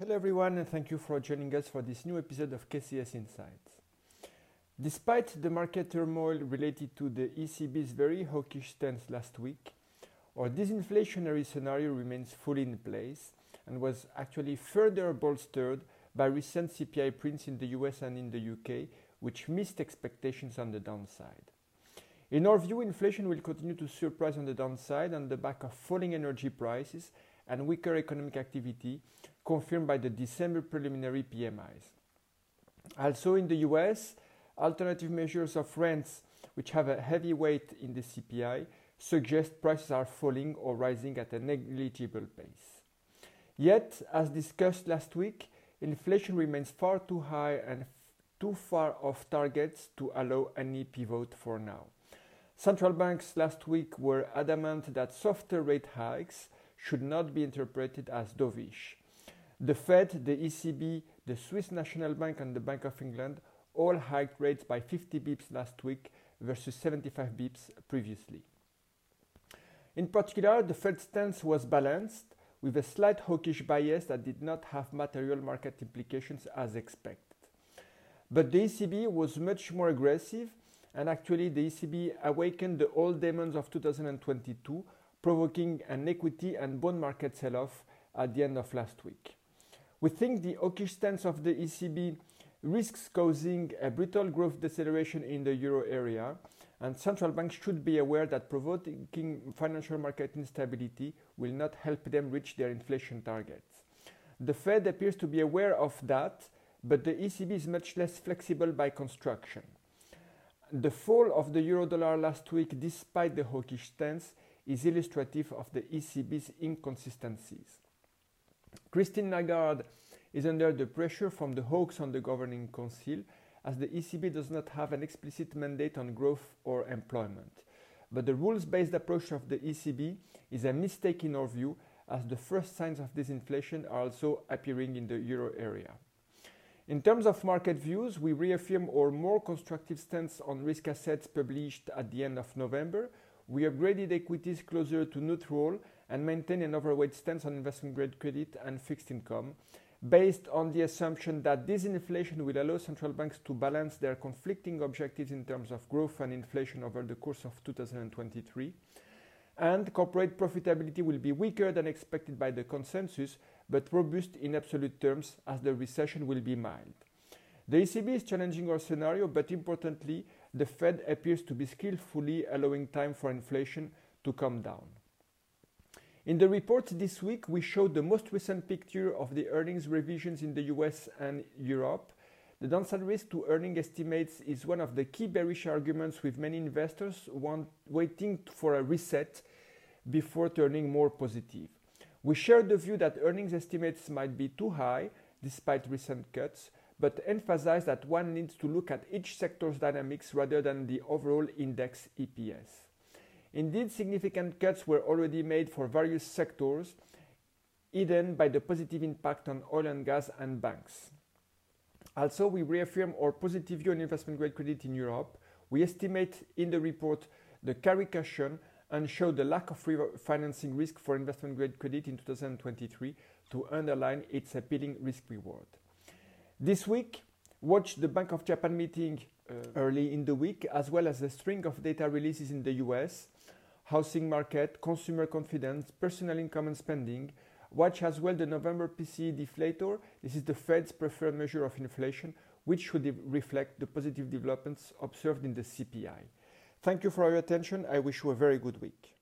Hello everyone and thank you for joining us for this new episode of KCS Insights. Despite the market turmoil related to the ECB's very hawkish stance last week, our disinflationary scenario remains fully in place and was actually further bolstered by recent CPI prints in the US and in the UK, which missed expectations on the downside. In our view, inflation will continue to surprise on the downside on the back of falling energy prices and weaker economic activity, confirmed by the December preliminary PMIs. Also in the US, alternative measures of rents, which have a heavy weight in the CPI, suggest prices are falling or rising at a negligible pace. Yet, as discussed last week, inflation remains far too high and too far off targets to allow any pivot for now. Central banks last week were adamant that softer rate hikes should not be interpreted as dovish. The Fed, the ECB, the Swiss National Bank, and the Bank of England all hiked rates by 50 bips last week versus 75 bips previously. In particular, the Fed stance was balanced with a slight hawkish bias that did not have material market implications as expected. But the ECB was much more aggressive, and actually, the ECB awakened the old demons of 2022, provoking an equity and bond market sell off at the end of last week. We think the hawkish stance of the ECB risks causing a brutal growth deceleration in the euro area, and central banks should be aware that provoking financial market instability will not help them reach their inflation targets. The Fed appears to be aware of that, but the ECB is much less flexible by construction. The fall of the euro dollar last week, despite the hawkish stance, is illustrative of the ECB's inconsistencies. Christine Lagarde is under the pressure from the hawks on the governing council as the ECB does not have an explicit mandate on growth or employment. But the rules based approach of the ECB is a mistake in our view, as the first signs of disinflation are also appearing in the euro area. In terms of market views, we reaffirm our more constructive stance on risk assets published at the end of November. We upgraded equities closer to neutral and maintain an overweight stance on investment grade credit and fixed income, based on the assumption that disinflation will allow central banks to balance their conflicting objectives in terms of growth and inflation over the course of 2023. And corporate profitability will be weaker than expected by the consensus, but robust in absolute terms as the recession will be mild. The ECB is challenging our scenario, but importantly, the Fed appears to be skillfully allowing time for inflation to come down. In the report this week, we showed the most recent picture of the earnings revisions in the US and Europe. The downside risk to earning estimates is one of the key bearish arguments with many investors want, waiting for a reset before turning more positive. We share the view that earnings estimates might be too high despite recent cuts, but emphasize that one needs to look at each sector's dynamics rather than the overall index EPS. Indeed, significant cuts were already made for various sectors, hidden by the positive impact on oil and gas and banks. Also, we reaffirm our positive view on investment grade credit in Europe. We estimate in the report the carry cushion and show the lack of financing risk for investment grade credit in 2023 to underline its appealing risk reward. This week, watch the Bank of Japan meeting Uh, early in the week, as well as a string of data releases in the US housing market, consumer confidence, personal income and spending. Watch as well the November PCE deflator. This is the Fed's preferred measure of inflation, which should reflect the positive developments observed in the CPI. Thank you for your attention. I wish you a very good week.